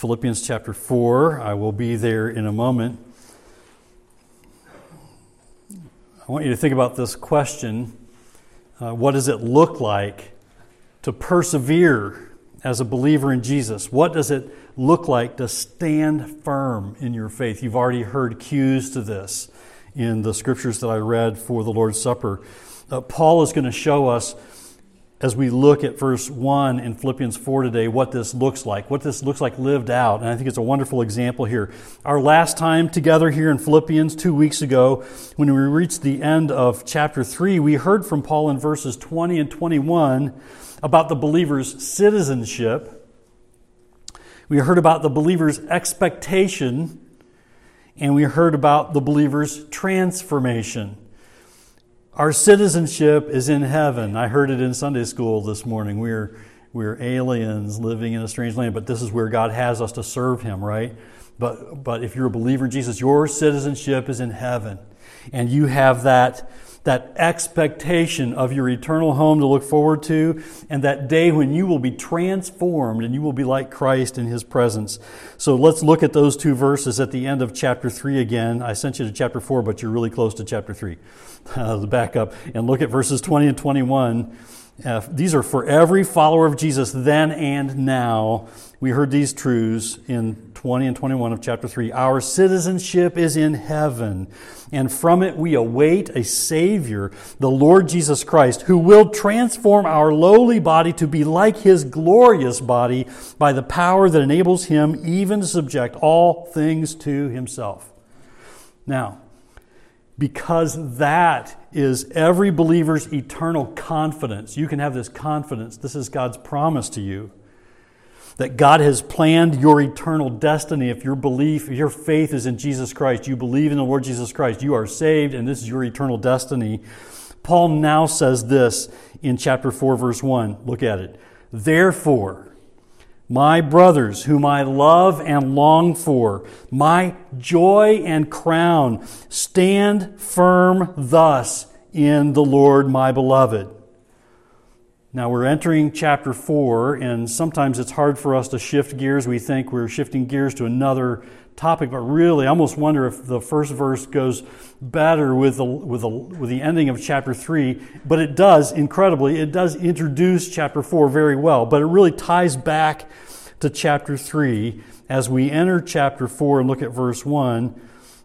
Philippians chapter 4. I will be there in a moment. I want you to think about this question uh, What does it look like to persevere as a believer in Jesus? What does it look like to stand firm in your faith? You've already heard cues to this in the scriptures that I read for the Lord's Supper. Uh, Paul is going to show us as we look at verse 1 in Philippians 4 today, what this looks like, what this looks like lived out. And I think it's a wonderful example here. Our last time together here in Philippians two weeks ago, when we reached the end of chapter 3, we heard from Paul in verses 20 and 21 about the believer's citizenship. We heard about the believer's expectation, and we heard about the believer's transformation. Our citizenship is in heaven. I heard it in Sunday school this morning. We're, we're aliens living in a strange land, but this is where God has us to serve Him, right? But, but if you're a believer in Jesus, your citizenship is in heaven. And you have that that expectation of your eternal home to look forward to, and that day when you will be transformed and you will be like Christ in his presence. So let's look at those two verses at the end of chapter 3 again. I sent you to chapter 4, but you're really close to chapter 3. Uh, back up and look at verses 20 and 21. Uh, these are for every follower of Jesus then and now. We heard these truths in 20 and 21 of chapter 3. Our citizenship is in heaven, and from it we await a Savior, the Lord Jesus Christ, who will transform our lowly body to be like his glorious body by the power that enables him even to subject all things to himself. Now, because that is every believer's eternal confidence. You can have this confidence. This is God's promise to you that God has planned your eternal destiny. If your belief, your faith is in Jesus Christ, you believe in the Lord Jesus Christ, you are saved, and this is your eternal destiny. Paul now says this in chapter 4, verse 1. Look at it. Therefore, my brothers, whom I love and long for, my joy and crown, stand firm thus in the Lord, my beloved. Now we're entering chapter 4, and sometimes it's hard for us to shift gears. We think we're shifting gears to another topic, but really, I almost wonder if the first verse goes better with the, with the, with the ending of chapter 3. But it does, incredibly, it does introduce chapter 4 very well, but it really ties back to chapter 3. As we enter chapter 4 and look at verse 1,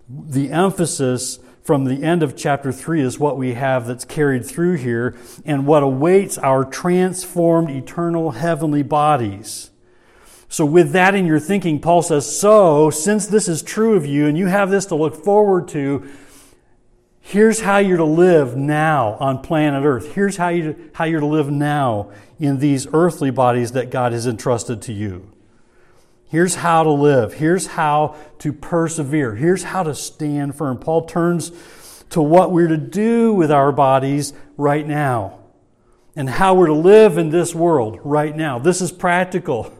the emphasis from the end of chapter 3 is what we have that's carried through here and what awaits our transformed eternal heavenly bodies. So, with that in your thinking, Paul says, So, since this is true of you and you have this to look forward to, here's how you're to live now on planet Earth. Here's how, you, how you're to live now in these earthly bodies that God has entrusted to you. Here's how to live. Here's how to persevere. Here's how to stand firm. Paul turns to what we're to do with our bodies right now and how we're to live in this world right now. This is practical.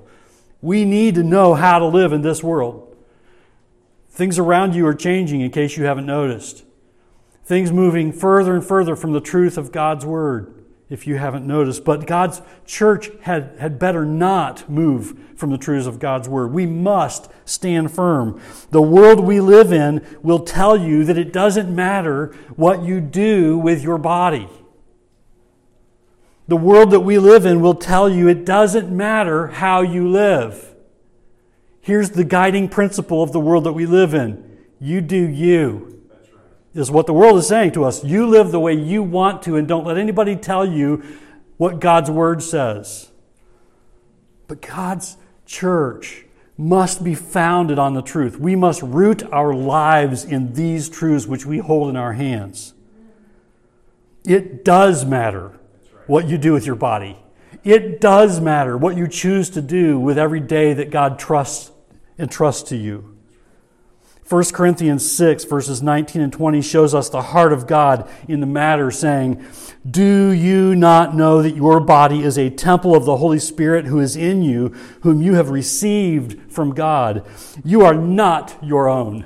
We need to know how to live in this world. Things around you are changing in case you haven't noticed. Things moving further and further from the truth of God's Word, if you haven't noticed. But God's church had, had better not move from the truths of God's Word. We must stand firm. The world we live in will tell you that it doesn't matter what you do with your body. The world that we live in will tell you it doesn't matter how you live. Here's the guiding principle of the world that we live in you do you. Is what the world is saying to us. You live the way you want to, and don't let anybody tell you what God's Word says. But God's church must be founded on the truth. We must root our lives in these truths which we hold in our hands. It does matter what you do with your body. It does matter what you choose to do with every day that God trusts and trusts to you. 1 Corinthians 6, verses 19 and 20 shows us the heart of God in the matter, saying, Do you not know that your body is a temple of the Holy Spirit who is in you, whom you have received from God? You are not your own.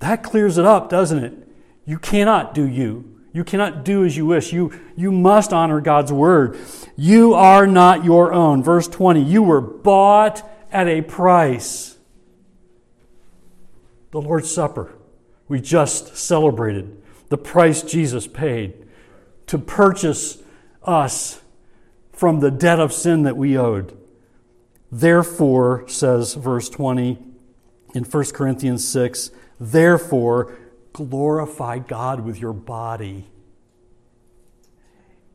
That clears it up, doesn't it? You cannot do you. You cannot do as you wish. You, you must honor God's word. You are not your own. Verse 20, you were bought at a price. The Lord's Supper, we just celebrated the price Jesus paid to purchase us from the debt of sin that we owed. Therefore, says verse 20 in 1 Corinthians 6, therefore glorify God with your body.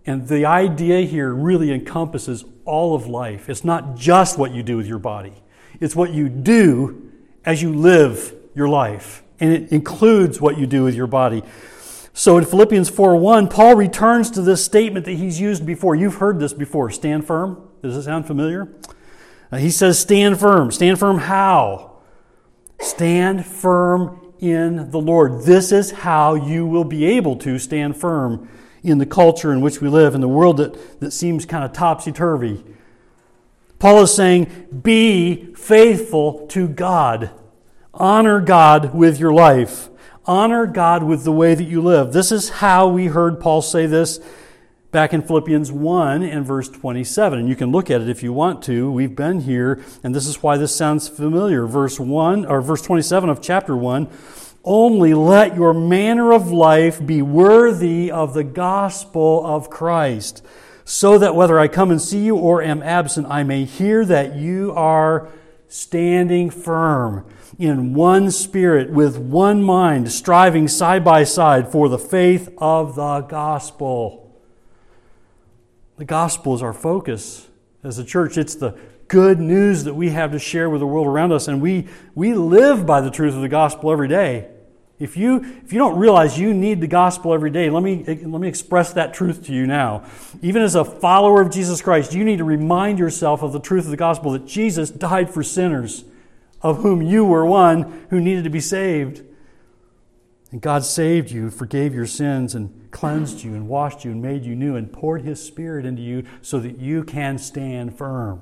And the idea here really encompasses all of life. It's not just what you do with your body, it's what you do as you live your life. And it includes what you do with your body. So in Philippians 4:1, Paul returns to this statement that he's used before. You've heard this before. Stand firm. Does it sound familiar? Uh, he says, Stand firm. Stand firm how? Stand firm in the Lord. This is how you will be able to stand firm in the culture in which we live, in the world that, that seems kind of topsy turvy. Paul is saying, Be faithful to God. Honor God with your life. Honor God with the way that you live. This is how we heard Paul say this back in Philippians 1 and verse 27. And you can look at it if you want to. We've been here, and this is why this sounds familiar. Verse 1 or verse 27 of chapter 1. Only let your manner of life be worthy of the gospel of Christ, so that whether I come and see you or am absent, I may hear that you are standing firm in one spirit, with one mind, striving side by side for the faith of the gospel. The gospel is our focus as a church. It's the good news that we have to share with the world around us, and we, we live by the truth of the gospel every day. If you, if you don't realize you need the gospel every day, let me, let me express that truth to you now. Even as a follower of Jesus Christ, you need to remind yourself of the truth of the gospel that Jesus died for sinners of whom you were one who needed to be saved. And God saved you, forgave your sins, and cleansed you, and washed you, and made you new, and poured His Spirit into you so that you can stand firm.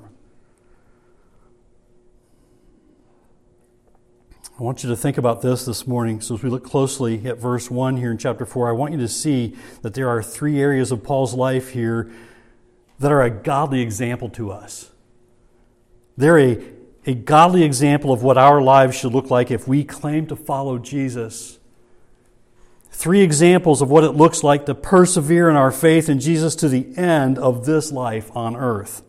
I want you to think about this this morning. So, as we look closely at verse 1 here in chapter 4, I want you to see that there are three areas of Paul's life here that are a godly example to us. They're a a godly example of what our lives should look like if we claim to follow Jesus. Three examples of what it looks like to persevere in our faith in Jesus to the end of this life on earth.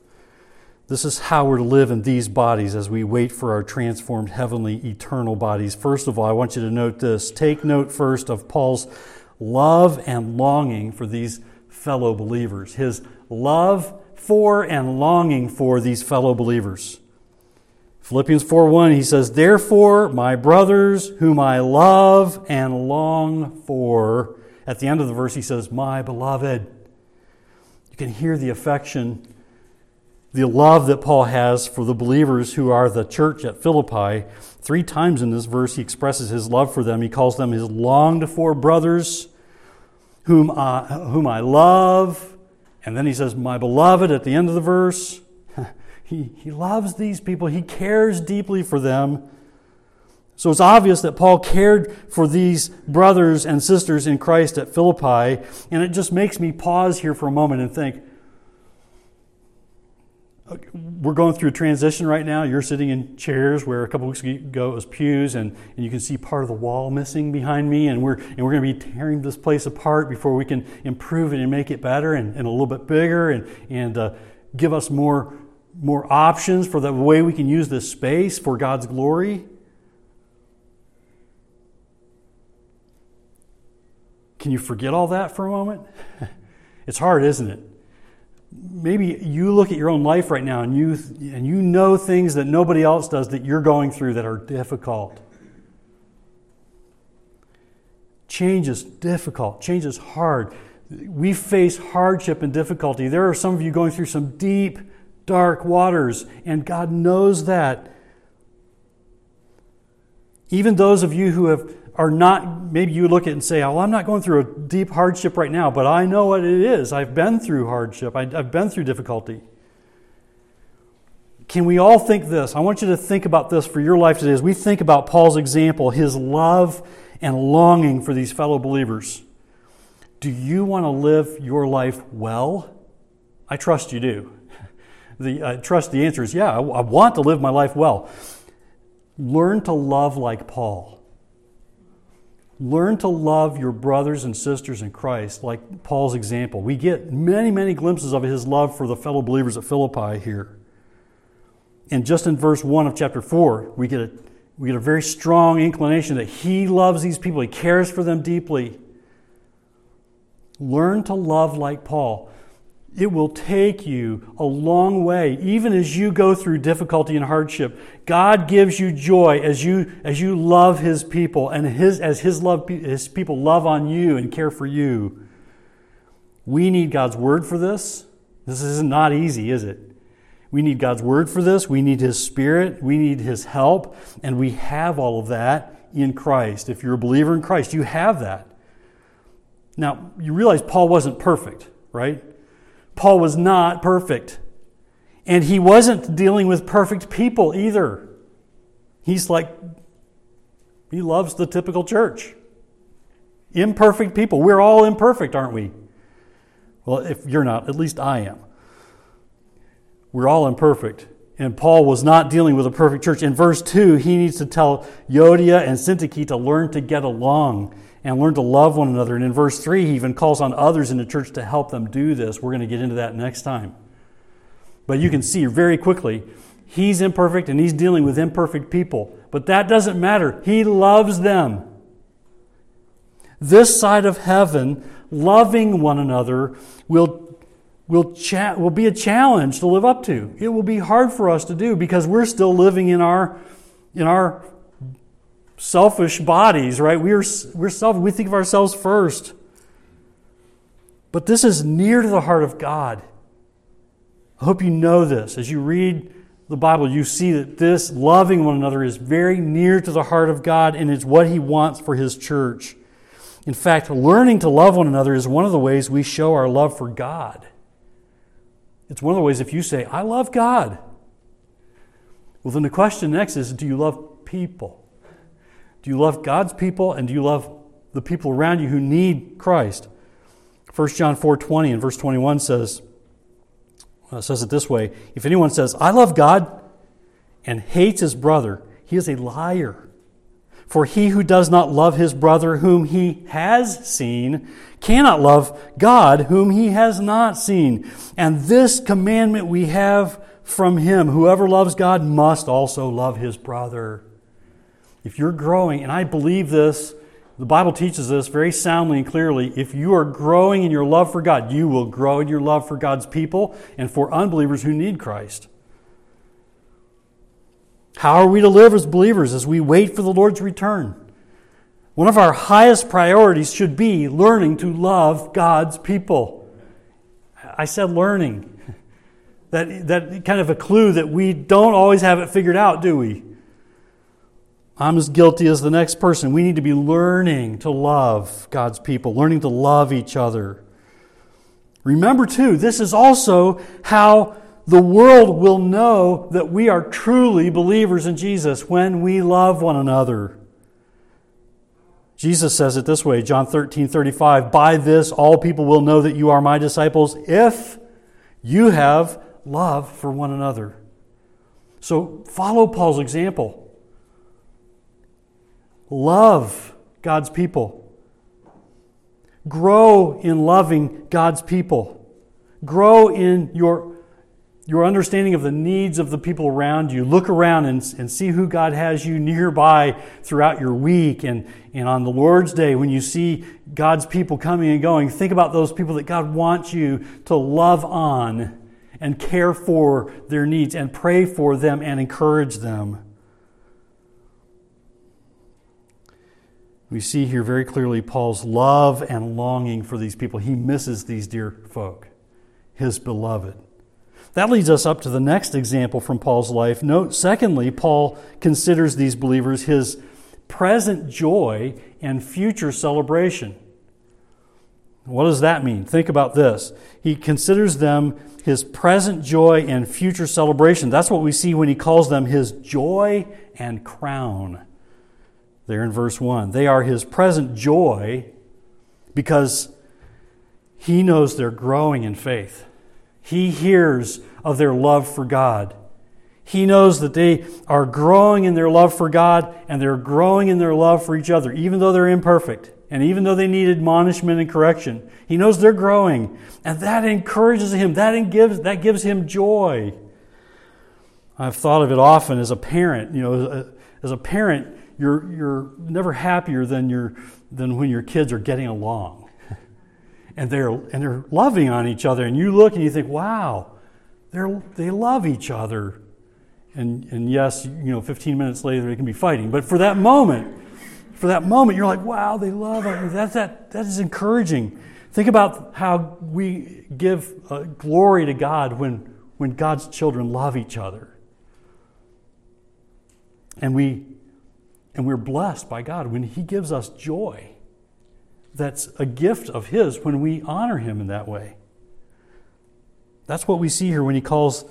This is how we're to live in these bodies as we wait for our transformed heavenly eternal bodies. First of all, I want you to note this. Take note first of Paul's love and longing for these fellow believers. His love for and longing for these fellow believers. Philippians 4:1 he says, "Therefore, my brothers, whom I love and long for." At the end of the verse he says, "My beloved." You can hear the affection, the love that Paul has for the believers who are the church at Philippi. Three times in this verse he expresses his love for them. He calls them his longed for brothers, whom I, whom I love. And then he says, "My beloved" at the end of the verse. He, he loves these people, he cares deeply for them. So it's obvious that Paul cared for these brothers and sisters in Christ at Philippi, and it just makes me pause here for a moment and think we're going through a transition right now. You're sitting in chairs where a couple weeks ago it was pews, and, and you can see part of the wall missing behind me, and we're, and we're going to be tearing this place apart before we can improve it and make it better and, and a little bit bigger and, and uh, give us more more options for the way we can use this space for God's glory? Can you forget all that for a moment? it's hard, isn't it? Maybe you look at your own life right now and you, and you know things that nobody else does that you're going through that are difficult. Change is difficult, change is hard. We face hardship and difficulty. There are some of you going through some deep, dark waters, and God knows that. Even those of you who have are not, maybe you look at it and say, Oh, I'm not going through a deep hardship right now, but I know what it is. I've been through hardship, I've been through difficulty. Can we all think this? I want you to think about this for your life today as we think about Paul's example, his love and longing for these fellow believers. Do you want to live your life well? I trust you do. the, I trust the answer is yeah, I, I want to live my life well. Learn to love like Paul. Learn to love your brothers and sisters in Christ, like Paul's example. We get many, many glimpses of his love for the fellow believers at Philippi here. And just in verse 1 of chapter 4, we get a, we get a very strong inclination that he loves these people, he cares for them deeply. Learn to love like Paul. It will take you a long way, even as you go through difficulty and hardship. God gives you joy as you, as you love His people and his, as his, love, his people love on you and care for you. We need God's word for this. This is not easy, is it? We need God's word for this. We need His Spirit. We need His help. And we have all of that in Christ. If you're a believer in Christ, you have that. Now, you realize Paul wasn't perfect, right? Paul was not perfect. And he wasn't dealing with perfect people either. He's like, he loves the typical church. Imperfect people. We're all imperfect, aren't we? Well, if you're not, at least I am. We're all imperfect. And Paul was not dealing with a perfect church. In verse 2, he needs to tell Euodia and Syntyche to learn to get along and learn to love one another. And in verse 3, he even calls on others in the church to help them do this. We're going to get into that next time. But you can see very quickly, he's imperfect and he's dealing with imperfect people. But that doesn't matter. He loves them. This side of heaven, loving one another, will, will, cha- will be a challenge to live up to. It will be hard for us to do because we're still living in our, in our selfish bodies, right? We're, we're self, we think of ourselves first. But this is near to the heart of God. I hope you know this. As you read the Bible, you see that this loving one another is very near to the heart of God and it's what He wants for His church. In fact, learning to love one another is one of the ways we show our love for God. It's one of the ways if you say, I love God, well, then the question next is, do you love people? Do you love God's people and do you love the people around you who need Christ? 1 John 4:20 and verse 21 says uh, says it this way, if anyone says, "I love God," and hates his brother, he is a liar. For he who does not love his brother whom he has seen cannot love God whom he has not seen. And this commandment we have from him whoever loves God must also love his brother. If you're growing, and I believe this, the Bible teaches this very soundly and clearly. If you are growing in your love for God, you will grow in your love for God's people and for unbelievers who need Christ. How are we to live as believers as we wait for the Lord's return? One of our highest priorities should be learning to love God's people. I said learning. That, that kind of a clue that we don't always have it figured out, do we? I'm as guilty as the next person. We need to be learning to love God's people, learning to love each other. Remember, too, this is also how the world will know that we are truly believers in Jesus when we love one another. Jesus says it this way, John 13, 35, By this all people will know that you are my disciples if you have love for one another. So follow Paul's example. Love God's people. Grow in loving God's people. Grow in your, your understanding of the needs of the people around you. Look around and, and see who God has you nearby throughout your week. And, and on the Lord's Day, when you see God's people coming and going, think about those people that God wants you to love on and care for their needs and pray for them and encourage them. We see here very clearly Paul's love and longing for these people. He misses these dear folk, his beloved. That leads us up to the next example from Paul's life. Note, secondly, Paul considers these believers his present joy and future celebration. What does that mean? Think about this. He considers them his present joy and future celebration. That's what we see when he calls them his joy and crown there in verse 1. They are his present joy because he knows they're growing in faith. He hears of their love for God. He knows that they are growing in their love for God and they're growing in their love for each other, even though they're imperfect and even though they need admonishment and correction. He knows they're growing, and that encourages him. That gives, that gives him joy. I've thought of it often as a parent. You know, as a parent, you're, you're never happier than, you than when your kids are getting along. and, they're, and they're loving on each other. And you look and you think, wow, they're, they love each other. And, and yes, you know, 15 minutes later they can be fighting. But for that moment, for that moment, you're like, wow, they love it. That, that, that is encouraging. Think about how we give uh, glory to God when, when God's children love each other. And, we, and we're blessed by God when He gives us joy. That's a gift of His when we honor Him in that way. That's what we see here when He calls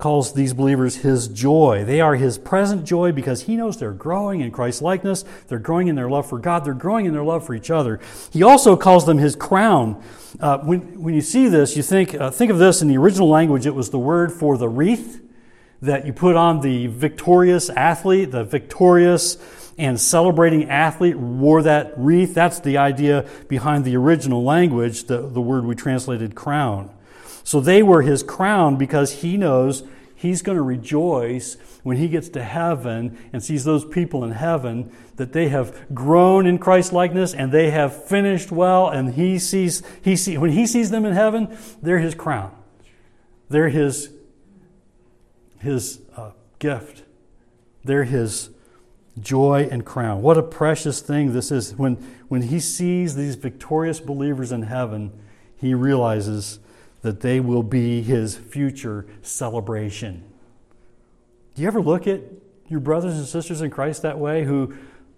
calls these believers his joy. They are his present joy because he knows they're growing in Christ's likeness, they're growing in their love for God, they're growing in their love for each other. He also calls them his crown. Uh, when, when you see this, you think, uh, think of this in the original language, it was the word for the wreath that you put on the victorious athlete, the victorious and celebrating athlete wore that wreath. That's the idea behind the original language, the, the word we translated crown. So they were his crown because he knows he's going to rejoice when he gets to heaven and sees those people in heaven that they have grown in Christ likeness and they have finished well and he sees he see, when he sees them in heaven they're his crown they're his his uh, gift they're his joy and crown what a precious thing this is when when he sees these victorious believers in heaven he realizes that they will be his future celebration. Do you ever look at your brothers and sisters in Christ that way? Who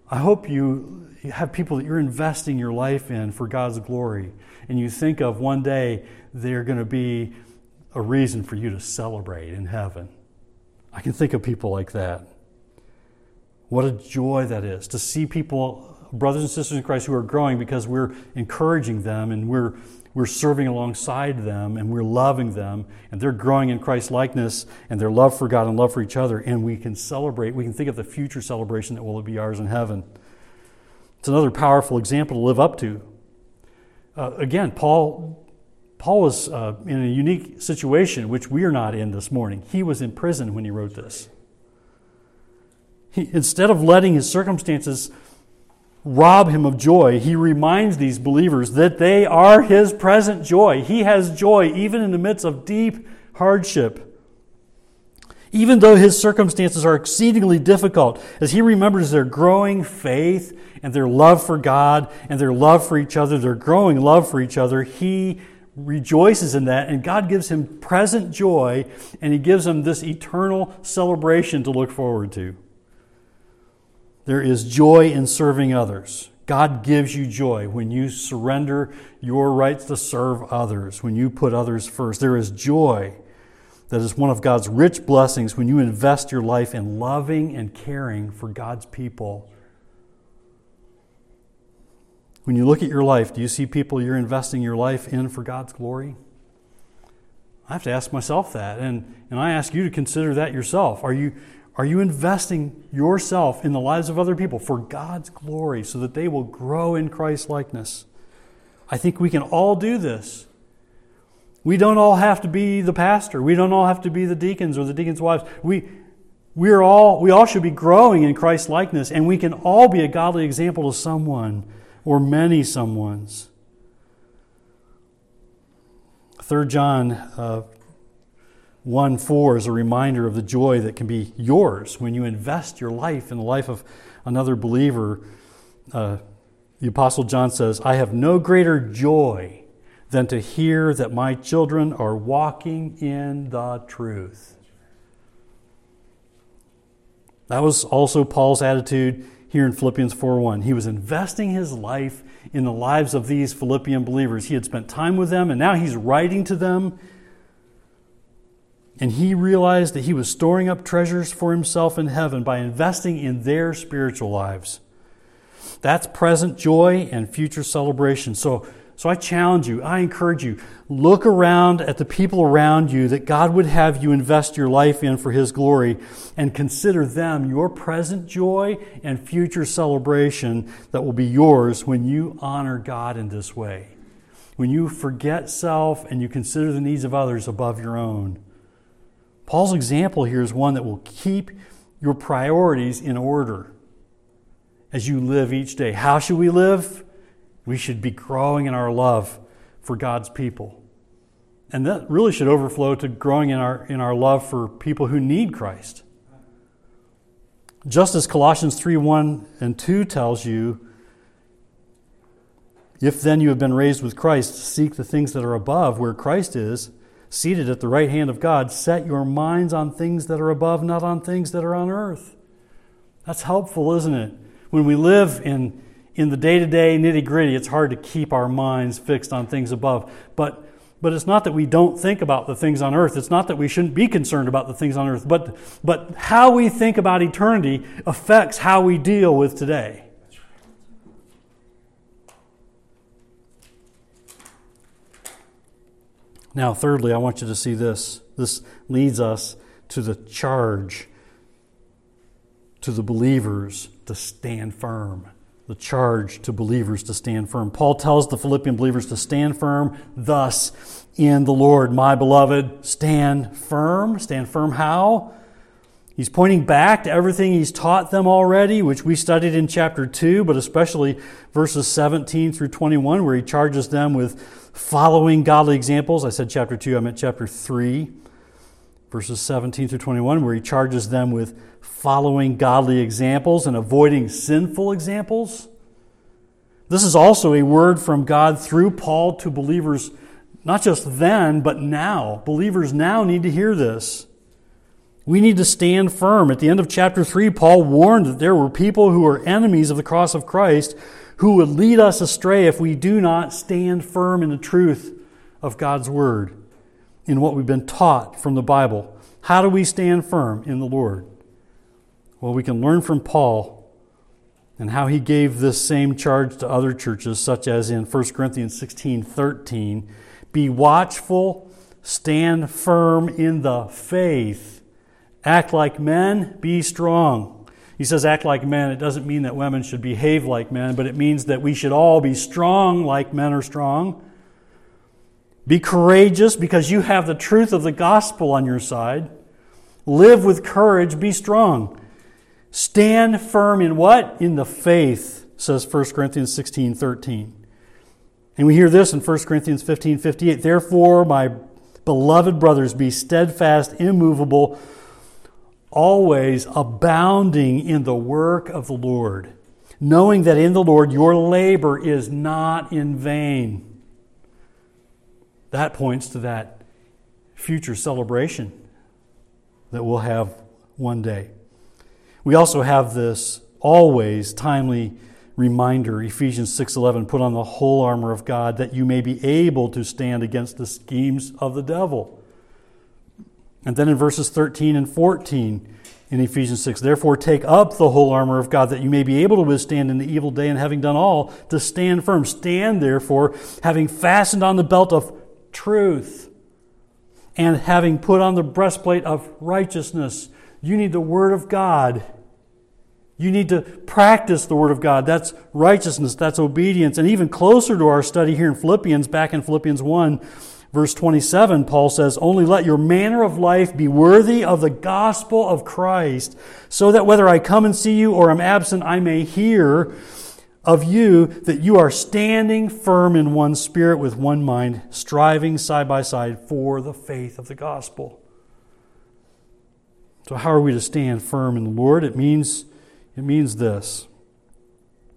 I hope you have people that you're investing your life in for God's glory, and you think of one day they're going to be a reason for you to celebrate in heaven. I can think of people like that. What a joy that is to see people, brothers and sisters in Christ, who are growing because we're encouraging them and we're we're serving alongside them and we're loving them and they're growing in Christ likeness and their love for God and love for each other and we can celebrate we can think of the future celebration that will be ours in heaven it's another powerful example to live up to uh, again Paul Paul was uh, in a unique situation which we are not in this morning he was in prison when he wrote this he, instead of letting his circumstances rob him of joy, he reminds these believers that they are his present joy. He has joy even in the midst of deep hardship. Even though his circumstances are exceedingly difficult, as he remembers their growing faith and their love for God and their love for each other, their growing love for each other, he rejoices in that, and God gives him present joy, and he gives him this eternal celebration to look forward to. There is joy in serving others. God gives you joy when you surrender your rights to serve others, when you put others first. There is joy that is one of God's rich blessings when you invest your life in loving and caring for God's people. When you look at your life, do you see people you're investing your life in for God's glory? I have to ask myself that, and, and I ask you to consider that yourself. Are you, are you investing yourself in the lives of other people for God's glory so that they will grow in Christ likeness? I think we can all do this. We don't all have to be the pastor. We don't all have to be the deacons or the deacons' wives. We, we're all, we all should be growing in Christ likeness, and we can all be a godly example to someone or many someones. 3 John uh, 1 4 is a reminder of the joy that can be yours when you invest your life in the life of another believer. Uh, the Apostle John says, I have no greater joy than to hear that my children are walking in the truth. That was also Paul's attitude here in Philippians 4:1. He was investing his life in the lives of these Philippian believers. He had spent time with them and now he's writing to them and he realized that he was storing up treasures for himself in heaven by investing in their spiritual lives. That's present joy and future celebration. So, So I challenge you, I encourage you, look around at the people around you that God would have you invest your life in for His glory and consider them your present joy and future celebration that will be yours when you honor God in this way. When you forget self and you consider the needs of others above your own. Paul's example here is one that will keep your priorities in order as you live each day. How should we live? We should be growing in our love for God's people. And that really should overflow to growing in our, in our love for people who need Christ. Just as Colossians 3 1 and 2 tells you, if then you have been raised with Christ, seek the things that are above, where Christ is, seated at the right hand of God. Set your minds on things that are above, not on things that are on earth. That's helpful, isn't it? When we live in in the day to day nitty gritty, it's hard to keep our minds fixed on things above. But, but it's not that we don't think about the things on earth. It's not that we shouldn't be concerned about the things on earth. But, but how we think about eternity affects how we deal with today. Now, thirdly, I want you to see this. This leads us to the charge to the believers to stand firm the charge to believers to stand firm. Paul tells the Philippian believers to stand firm, thus, in the Lord. My beloved, stand firm. Stand firm how? He's pointing back to everything he's taught them already, which we studied in chapter 2, but especially verses 17 through 21, where he charges them with following godly examples. I said chapter 2, I meant chapter 3, verses 17 through 21, where he charges them with following godly examples and avoiding sinful examples. This is also a word from God through Paul to believers, not just then, but now. Believers now need to hear this. We need to stand firm. At the end of chapter 3, Paul warned that there were people who were enemies of the cross of Christ who would lead us astray if we do not stand firm in the truth of God's word, in what we've been taught from the Bible. How do we stand firm in the Lord? Well, we can learn from Paul and how he gave this same charge to other churches, such as in 1 Corinthians 16 13. Be watchful, stand firm in the faith, act like men, be strong. He says, act like men. It doesn't mean that women should behave like men, but it means that we should all be strong like men are strong. Be courageous because you have the truth of the gospel on your side. Live with courage, be strong. Stand firm in what? In the faith, says 1 Corinthians 16 13. And we hear this in 1 Corinthians 15 58. Therefore, my beloved brothers, be steadfast, immovable, always abounding in the work of the Lord, knowing that in the Lord your labor is not in vain. That points to that future celebration that we'll have one day. We also have this always timely reminder Ephesians 6:11 put on the whole armor of God that you may be able to stand against the schemes of the devil. And then in verses 13 and 14 in Ephesians 6, therefore take up the whole armor of God that you may be able to withstand in the evil day and having done all to stand firm. Stand therefore having fastened on the belt of truth and having put on the breastplate of righteousness you need the Word of God. You need to practice the Word of God. That's righteousness, that's obedience. And even closer to our study here in Philippians, back in Philippians 1, verse 27, Paul says, Only let your manner of life be worthy of the gospel of Christ, so that whether I come and see you or am absent, I may hear of you that you are standing firm in one spirit with one mind, striving side by side for the faith of the gospel. So, how are we to stand firm in the Lord? It means, it means this.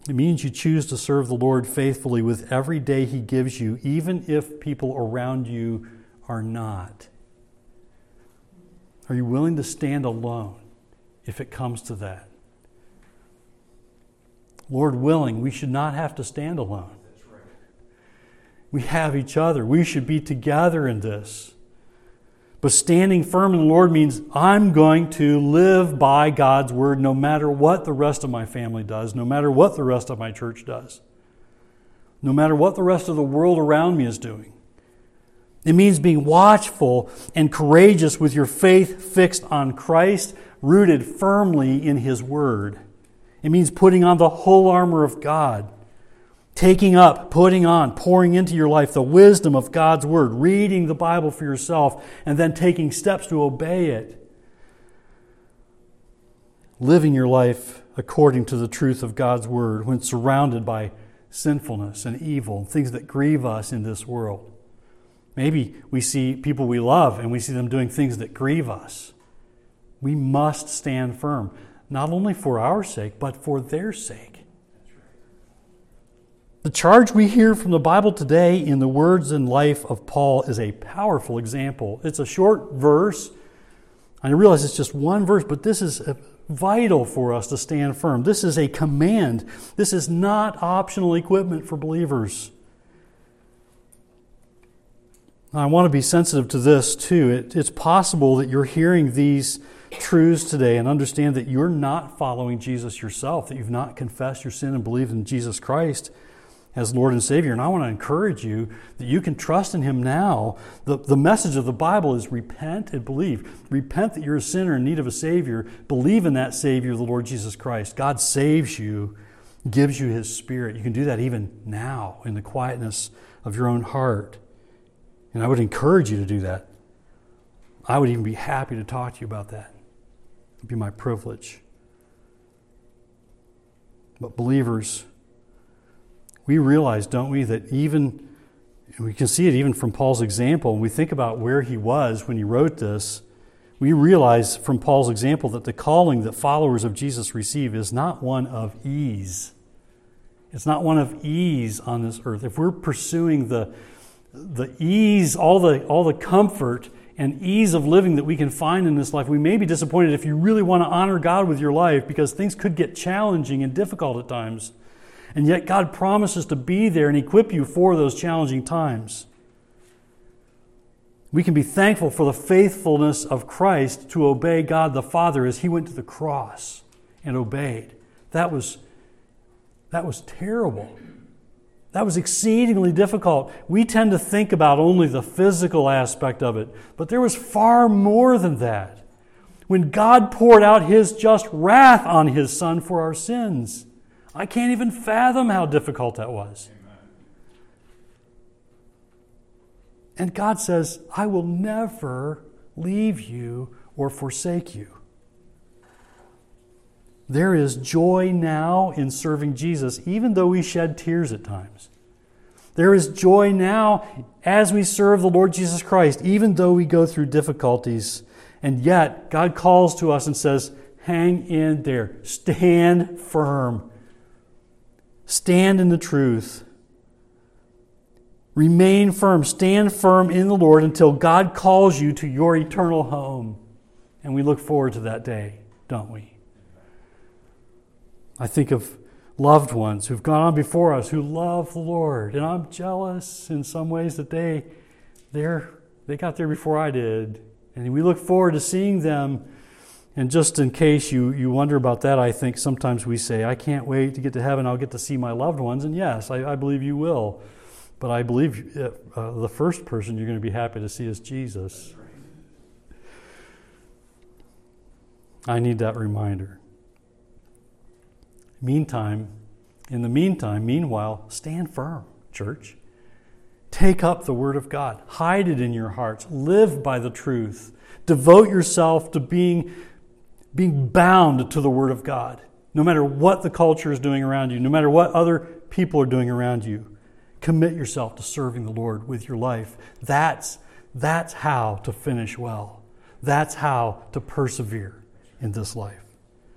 It means you choose to serve the Lord faithfully with every day He gives you, even if people around you are not. Are you willing to stand alone if it comes to that? Lord willing, we should not have to stand alone. We have each other. We should be together in this. But standing firm in the Lord means I'm going to live by God's word no matter what the rest of my family does, no matter what the rest of my church does. no matter what the rest of the world around me is doing. It means being watchful and courageous with your faith fixed on Christ, rooted firmly in His Word. It means putting on the whole armor of God, taking up, putting on, pouring into your life the wisdom of God's Word, reading the Bible for yourself, and then taking steps to obey it. Living your life according to the truth of God's Word when surrounded by sinfulness and evil, things that grieve us in this world. Maybe we see people we love and we see them doing things that grieve us. We must stand firm, not only for our sake, but for their sake. The charge we hear from the Bible today in the words and life of Paul is a powerful example. It's a short verse. I realize it's just one verse, but this is vital for us to stand firm. This is a command. This is not optional equipment for believers. I want to be sensitive to this too. It, it's possible that you're hearing these truths today and understand that you're not following Jesus yourself, that you've not confessed your sin and believed in Jesus Christ as Lord and Savior. And I want to encourage you that you can trust in Him now. The, the message of the Bible is repent and believe. Repent that you're a sinner in need of a Savior. Believe in that Savior, the Lord Jesus Christ. God saves you, gives you His Spirit. You can do that even now in the quietness of your own heart. And I would encourage you to do that. I would even be happy to talk to you about that. Be my privilege. But, believers, we realize, don't we, that even, we can see it even from Paul's example, when we think about where he was when he wrote this, we realize from Paul's example that the calling that followers of Jesus receive is not one of ease. It's not one of ease on this earth. If we're pursuing the, the ease, all the, all the comfort and ease of living that we can find in this life, we may be disappointed if you really want to honor God with your life because things could get challenging and difficult at times. And yet, God promises to be there and equip you for those challenging times. We can be thankful for the faithfulness of Christ to obey God the Father as he went to the cross and obeyed. That was, that was terrible. That was exceedingly difficult. We tend to think about only the physical aspect of it, but there was far more than that. When God poured out his just wrath on his son for our sins, I can't even fathom how difficult that was. And God says, I will never leave you or forsake you. There is joy now in serving Jesus, even though we shed tears at times. There is joy now as we serve the Lord Jesus Christ, even though we go through difficulties. And yet, God calls to us and says, Hang in there, stand firm, stand in the truth. Remain firm, stand firm in the Lord until God calls you to your eternal home. And we look forward to that day, don't we? I think of loved ones who've gone on before us who love the Lord. And I'm jealous in some ways that they, they're, they got there before I did. And we look forward to seeing them. And just in case you, you wonder about that, I think sometimes we say, I can't wait to get to heaven. I'll get to see my loved ones. And yes, I, I believe you will. But I believe uh, the first person you're going to be happy to see is Jesus. I need that reminder. Meantime, in the meantime, meanwhile, stand firm, church. Take up the Word of God, hide it in your hearts, live by the truth. Devote yourself to being, being bound to the Word of God, no matter what the culture is doing around you, no matter what other people are doing around you. Commit yourself to serving the Lord with your life. That's, that's how to finish well. That's how to persevere in this life.